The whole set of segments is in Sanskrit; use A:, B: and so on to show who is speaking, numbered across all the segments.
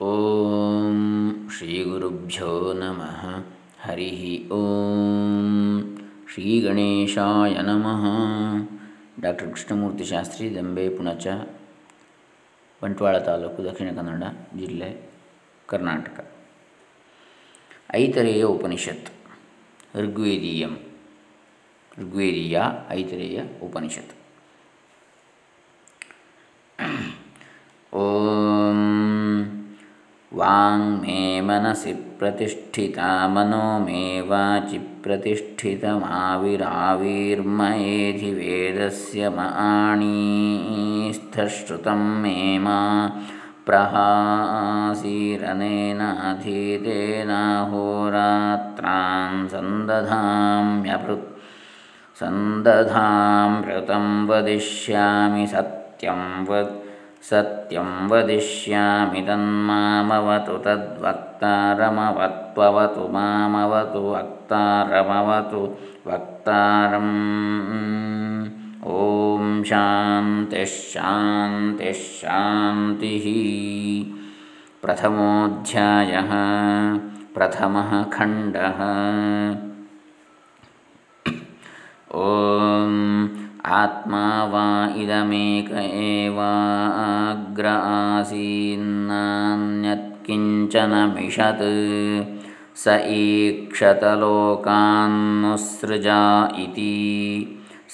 A: ಓಂ ಶ್ರೀ ಗುರುಭ್ಯೋ ನಮಃ. ಹರಿ ಓಂ ಶ್ರೀ ಗಣೇಶಾಯ ನಮಃ. ಡಾಕ್ಟರ್ ಕೃಷ್ಣಮೂರ್ತಿ ಶಾಸ್ತ್ರಿ, ದಂಬೆ, ಪುಣಚ, ಬಂಟ್ವಾಳ ತಾಲೂಕು, ದಕ್ಷಿಣ ಕನ್ನಡ ಜಿಲ್ಲೆ, ಕರ್ನಾಟಕ. ಐತರೇಯ ಉಪನಿಷತ್, ಋಗ್ವೇದೀಯಂ, ಋಗ್ವೇದೀಯ ಐತರೇಯ ಉಪನಿಷತ್. वाङ् मे मनसि प्रतिष्ठिता मनो मे वाचि प्रतिष्ठितमाविराविर्मयेधि वेदस्य माणीस्थश्रुतं मे मा प्रहासीरनेनाधीतेनाहोरात्रान् सन्दधाम्यभृत् सन्दधाम्यृतं वदिष्यामि सत्यं वद् सत्यं वदिष्यामि तन्मामवतु तद्वक्तारमवत्ववतु मामवतु वक्तारमवतु वक्तारम् ॐ शान्तिश्शान्तिश्शान्तिः प्रथमोऽध्यायः प्रथमः खण्डः ॐ आत्मा वा इदमेक एवाग्र आसीन्नान्यत्किञ्चनमिषत् स ईक्षतलोकान्नुसृजा इति।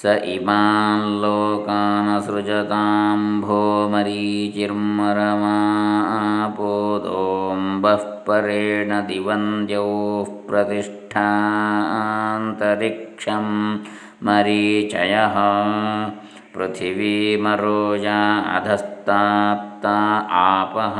A: स इमान् लोकानसृजताम्भो मरीचिर्मरमापोदोऽम्बः परेण दिवन्द्योः प्रतिष्ठान्तरिक्षम् मरीचयः पृथिवीमरोजा अधस्तात्ता आपः।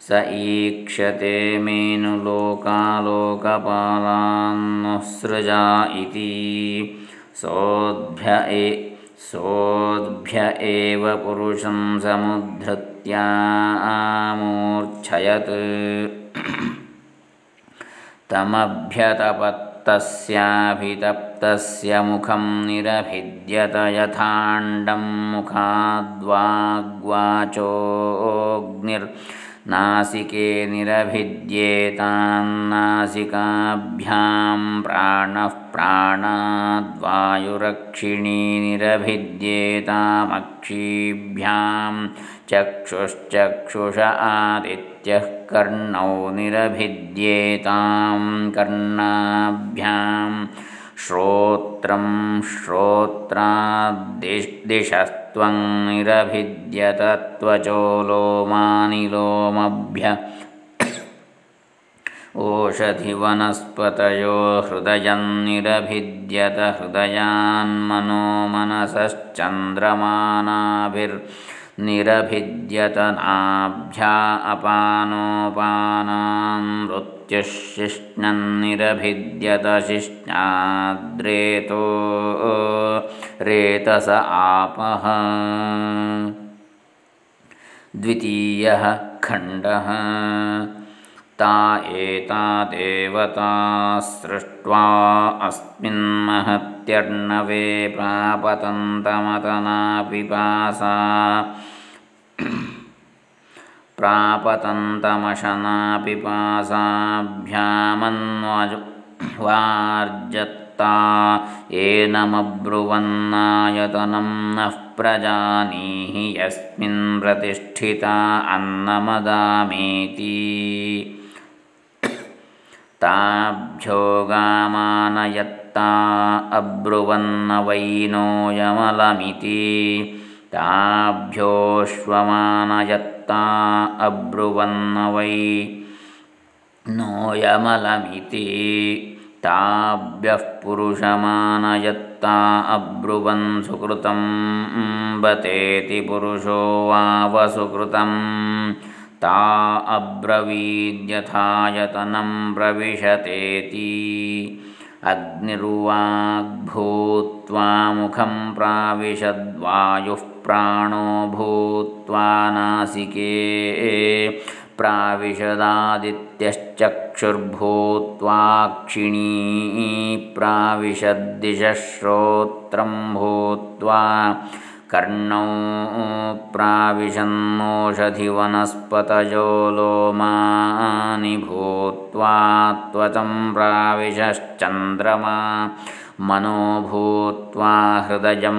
A: स ईक्षते मेनुलोकालोकपालान्नुसृजा इति। सोऽभ्य ए सोऽभ्य एव पुरुषं समुद्धृत्यामूर्च्छयत् तमभ्यतपत् तस्याभितप्तस्य मुखं निरभिद्यत यथाण्डं मुखाद्वाग्वाचोऽग्निर्नासिके निरभिद्येतान्नासिकाभ्यां प्राणः प्राणाद्वायुरक्षिणी निरभिद्येतामक्षीभ्यां चक्षुश्चक्षुष आदित्यः कर्णौ निरभिद्येतां कर्णाभ्यां श्रोत्रं श्रोत्राद्दिशस्त्वं निरभिद्यत त्वचो लोमानि लोमभ्य ओषधिवनस्पतयो हृदयन्निरभिद्यत हृदयान्मनो मनसश्चन्द्रमानाभिर् निरभिद्यतनाभ्या अपानोपानानृत्यशिष्णन्निरभिद्यत शिष्णाद्रेतो रेतस आपः द्वितीयः खण्डः ता एता देवता सृष्ट्वा अस्मिन्महत्यर्णवे प्रापतन्तमतनापिपासा प्रापतन्तमशनापिपासाभ्यामन्वार्जत्ता येनमब्रुवन्नायतनं नः प्रजानीहि यस्मिन् प्रतिष्ठिता अन्नमदामेति। ताभ्यो गामानयत्ता अब्रुवन्न वैनोयमलमिति ताभ्योऽश्वमानयत्ता अब्रुवन्न वै नोयमलमिति ताभ्यः पुरुषमानयत्ता अब्रुवन् सुकृतं बतेति पुरुषो वावसुकृतं ता अब्रवीद्यथायतनं प्रविशतेति अग्निरुवाग्भूत्वा मुखं प्राविशद्वायुः प्राणो भूत्वा नासिके प्राविशदादित्यश्चक्षुर्भूत्वाक्षिणी प्राविशद्दिशश्रोत्रं भूत्वा कर्णौ प्राविशन्नोषधिवनस्पतयो लोमानि भूत्वा त्वचं प्राविशश्चन्द्रमा मनो भूत्वा हृदयं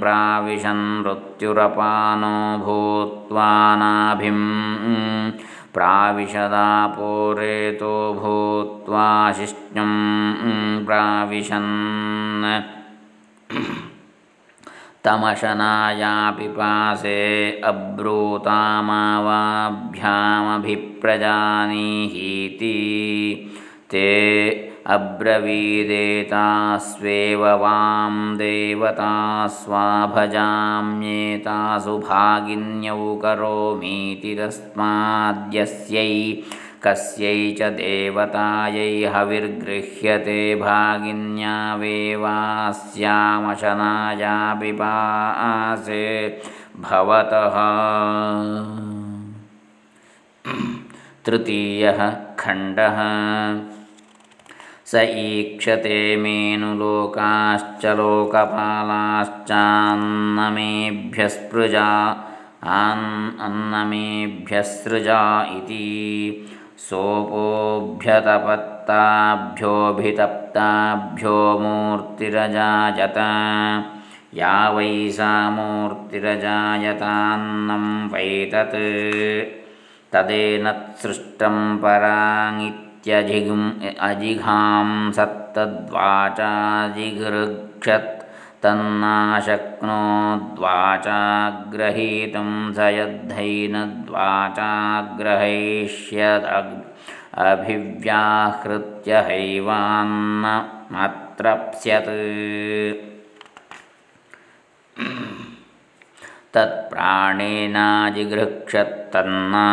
A: प्राविशन् मृत्युरपानो भूत्वा नाभिं प्राविशदापोरेतो भूत्वा शिष्णुं प्राविशन् तमशनाया पिपासे अब्रूतामावाभ्यामभिप्रजानीहीति ते अब्रवीदेतास्वेव वां देवता स्वाभजाम्येतासु भागिन्यौ करोमीति तस्माद्यस्यै कस्यै च देवतायै हविर्गृह्यते भागिन्यावेवास्यामशनाया पिपासे भवतः। तृतीयः खण्डः स ईक्षते मेनुलोकाश्च लोकपालाश्चान्नमेभ्यस्पृजा अन्नमेभ्यसृजा इति। सोपोऽभ्यतपत्ताभ्योऽभितप्ताभ्यो मूर्तिरजायत या वै सा मूर्तिरजायतान्नं वैतत् तदेनत्सृष्टं पराङित्यजिगुम् अजिघां सत्तद्वाचाजिघृक्षत् तन्नाशक्नोद्वाचाग्रहीतुं स यद्धैनद्वाचाग्रहैष्यदग् अभिव्याहृत्य हैवान्नमत्रप्स्यत्। तत्प्राणेनाजिगृक्षत्तन्ना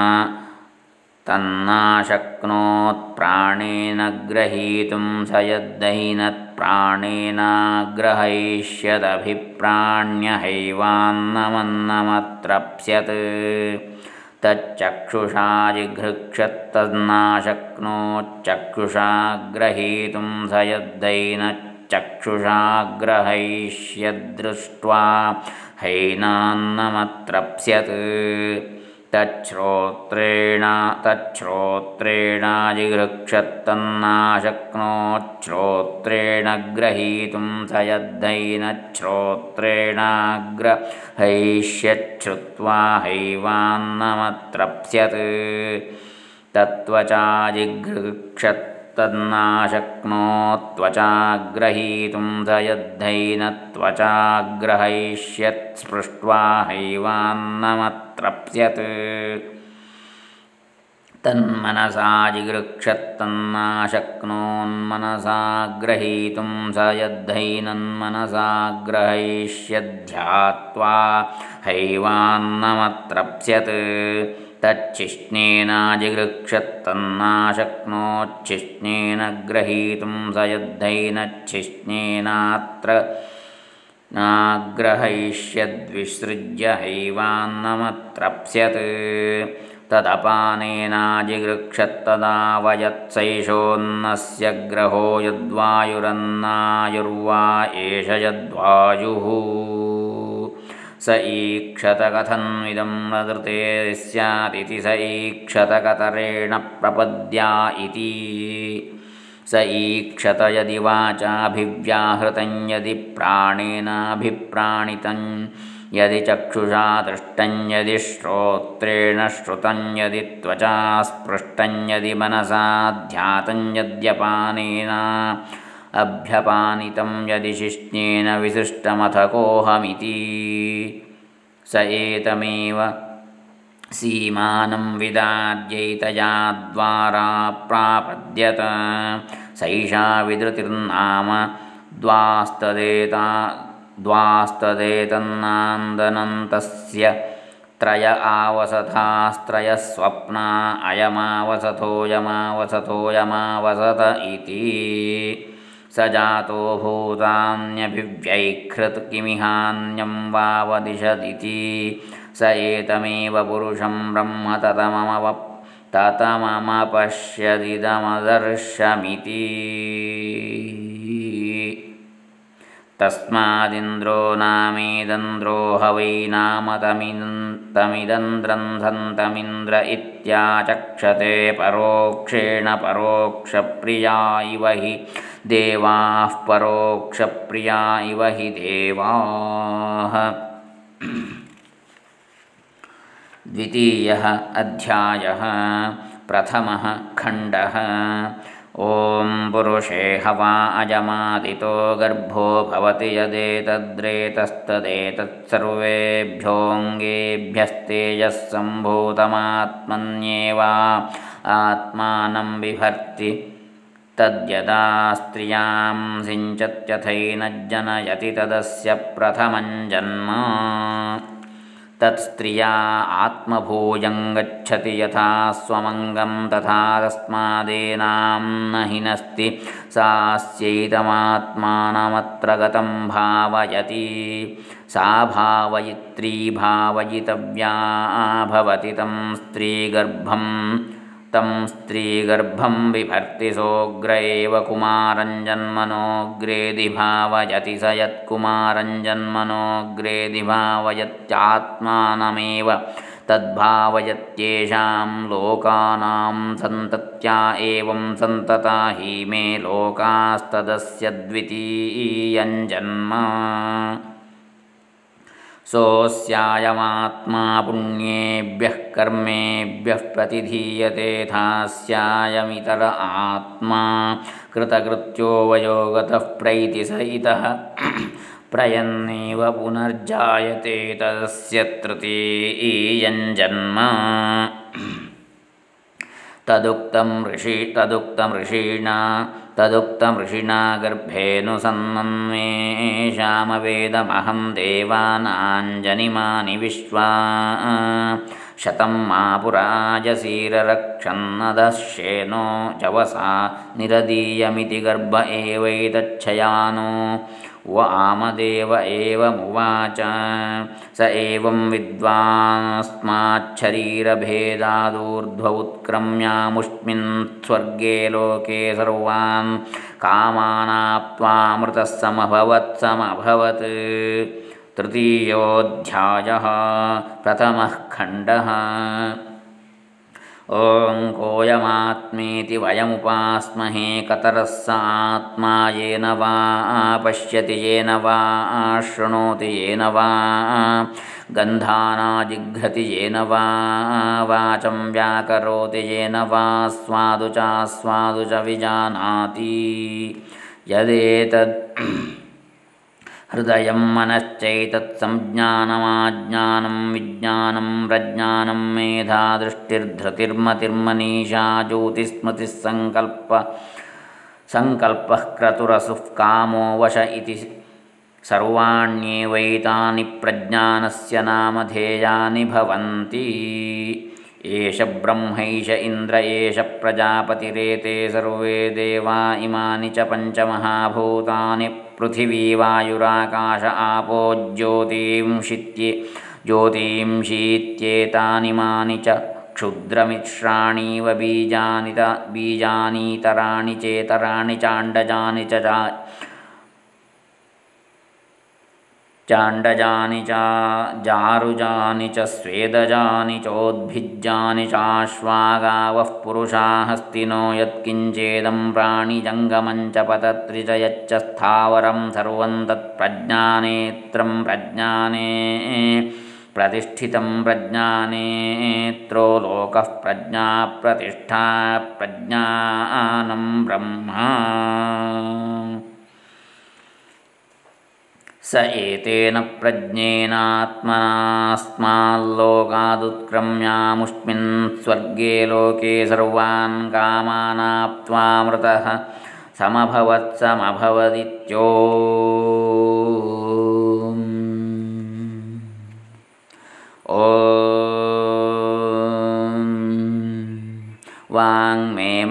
A: तन्नाशक्नोत्प्राणेन ग्रहीतुं स यद्धैनत्प्राणेनाग्रहैष्यदभिप्राण्यहैवान्नमन्नमत्रप्स्यत् तच्चक्षुषा जिघृक्षत्तन्नाशक्नोच्चक्षुषा ग्रहीतुं स यद्धैनच्चक्षुषाग्रहैष्यदृष्ट्वा हैनान्नमत्रप्स्यत् तच्छ्रोत्रेण तच्छ्रोत्रेणाजिगृक्षत्तन्नाशक्नोच्छ्रोत्रेण ग्रहीतुं स यद्धैनच्छ्रोत्रेणाग्रहैष्यच्छ्रुत्वा हैवान्नमत्रप्स्यत्। तत्त्वचाजिघृक्षत् तन्नाशक्नोत्वचाग्रहीतुं स यद्धैनत्वचाग्रहैष्यत्स्पृष्ट्वा हैवान्नमत्रप्स्यत्। तन्मनसा जिगृक्षत्तन्नाशक्नोन्मनसा ग्रहीतुं स यद्धैनन्मनसाग्रहैष्यध्यात्वा हैवान्नमत्रप्स्यत् तच्छिष्णेनाजिगृक्षत्तन्नाशक्नोच्छिष्णेन ग्रहीतुं स यद्धैनच्छिष्णेनात्र नाग्रहैष्यद्विसृज्य हैवान्नमत्रप्स्यत्। तदपानेनाजिगृक्षत्तदा वयत्सैषोन्नस्य ग्रहो यद्वायुरन्नायुर्वा एष यद्वायुः स ईक्षत कथन्विदं नदृते स्यादिति स ईक्षत कतरेण प्रपद्या इति। स ईक्षत यदि वाचाभिव्याहृतं यदि प्राणेनाभिप्राणितं यदि चक्षुषा दृष्टं यदि श्रोत्रेण श्रुतं यदि त्वचा स्पृष्टं यदि मनसा ध्यातं यद्यपानेन अभ्यपानितं यदि शिष्णेन विशिष्टमथ कोऽहमिति स एतमेव सीमानं विदाद्यैतया द्वारा प्रापद्यत। सैषा विधृतिर्नाम द्वास्तदेता द्वास्तदेतन्नान्दनन्तस्य त्रय आवसथास्त्रयस्वप्ना अयमावसथोऽयमावसथोऽयमावसत इति स जातो भूतान्यभिव्यैखृत् किमिहान्यं वावदिशदिति। स एतमेव पुरुषं ब्रह्म ततममव ततममपश्यदिदमदर्शमिति तस्मादिन्द्रो नामेदन्द्रो ह वै नाम तमिदन्द्रन्धन्तमिन्द्र इत्याचक्षते परोक्षेण परोक्षप्रिया इव हि देवाः परोक्षप्रिया इव हि देवाः। द्वितीयः अध्यायः, प्रथमः खण्डः। ॐ पुरुषे हवा अजमादितो गर्भो भवति यदेतद्रेतस्तदेतत्सर्वेभ्योऽङ्गेभ्यस्तेजः सम्भूतमात्मन्येवा आत्मानं बिभर्ति तद्यदा स्त्रियां सिञ्चत्यथैनज्जनयति तदस्य प्रथमं जन्म तत्स्त्रिया आत्मभूयं गच्छति यथा स्वमङ्गं तथा तस्मादेनां न हिनस्ति सास्यैतमात्मानमत्र गतं भावयति। सा भावयित्री भावयितव्या भवति तं स्त्रीगर्भं तं स्त्रीगर्भं बिभर्ति सोऽग्र एव कुमारञ्जन्मनोऽग्रेदि भावयति स यत्कुमारञ्जन्मनोऽग्रेदि भावयत्यात्मानमेव तद्भावयत्येषां लोकानां सन्तत्या एवं सन्तता हि मे लोकास्तदस्य द्वितीयञ्जन्म सोऽस्यायमात्मा पुण्येभ्यः कर्मेभ्यः प्रतिधीयते थास्यायमितर आत्मा। कृतकृत्यो वयोगतः प्रैति स इतः प्रयन्नेव पुनर्जायते तस्य तृतीयञ्जन्म तदुक्तं ऋषि तदुक्तं ऋषिणा तदुक्तं ऋषिणा गर्भेऽनुसन्नन्वेषामवेदमहं देवानाञ्जनिमानि विश्वा शतं मा पुराजसीररक्षन्नदश्येनो जवसा निरदीयमिति गर्भ एवैतच्छयानो वामदेव एवमुवाच स एवं विद्वांस्माच्छरीरभेदादूर्ध्व उत्क्रम्यामुष्मिन् स्वर्गे लोके सर्वान् कामानाप्त्वामृतः समभवत् तृतीयोऽध्यायः प्रथमः खण्डः ॐ कोऽयमात्मेति वयमुपास्महे कतरः स आत्मा येन वा, पश्यति येन वा, शृणोति येन वा, गन्धानाजिघ्रति येन वा, वाचं व्याकरोति येन वा, स्वादु चास्वादु च विजानाति। हृदयं मनश्चैतत्संज्ञानमाज्ञानं विज्ञानं प्रज्ञानं मेधा दृष्टिर्धृतिर्मतिर्मनीषा ज्योतिस्मृतिः सङ्कल्पः क्रतुरसुः कामो वश इति सर्वाण्येवैतानि प्रज्ञानस्य नामधेयानि भवन्ति। एष ब्रह्मैष इन्द्र एष प्रजापतिरेते सर्वे देवा इमानि च पञ्चमहाभूतानि पृथिवी वायुराकाश आपो ज्योतिंशित्ये ज्योतिंशीत्येतानिमानि च क्षुद्रमिश्राणीव बीजानि बीजानीतराणि चेतराणि चाण्डजानि च चाण्डजानि च जारुजानि च स्वेदजानि चोद्भिज्जानि चाश्वागावः पुरुषा हस्तिनो यत्किञ्चेदं प्राणिजङ्गमं च पतत्रि च यच्च स्थावरं सर्वं तत्प्रज्ञानेत्रं प्रज्ञाने प्रतिष्ठितं प्रज्ञानेत्रो लोकः प्रज्ञाप्रतिष्ठा प्रज्ञानं ब्रह्मा स एतेन प्रज्ञेनात्मनास्माल्लोकादुत्क्रम्यामुष्मिन् स्वर्गे लोके सर्वान् कामानाप्त्वामृतः समभवत्समभवदित्यो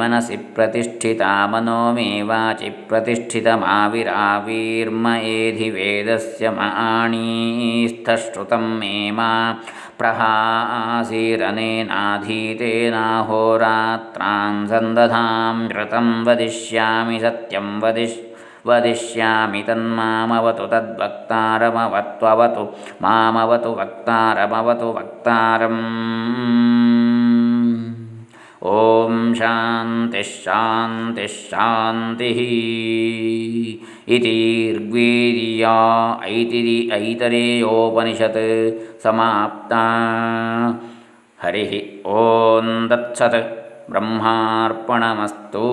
A: मनसि प्रतिष्ठिता मनो मे वाचि प्रतिष्ठितमाविरावीर्म एधि वेदस्य माणीस्थश्रुतं मे मा प्रहासीरनेनाधीतेनाहोरात्रां सन्दधां ऋतं वदिष्यामि सत्यं वदिष् वदिष्यामि तन्मामवतु तद्वक्तारमवत्ववतु मामवतु वक्तारमवतु वक्तारम् ॐ शान्तिश्शान्तिश्शान्तिः इति ऋग्वेदीया ऐतिरि ऐतरेयोपनिषत् समाप्ता। हरिः ॐ दत्सत् ब्रह्मार्पणमस्तु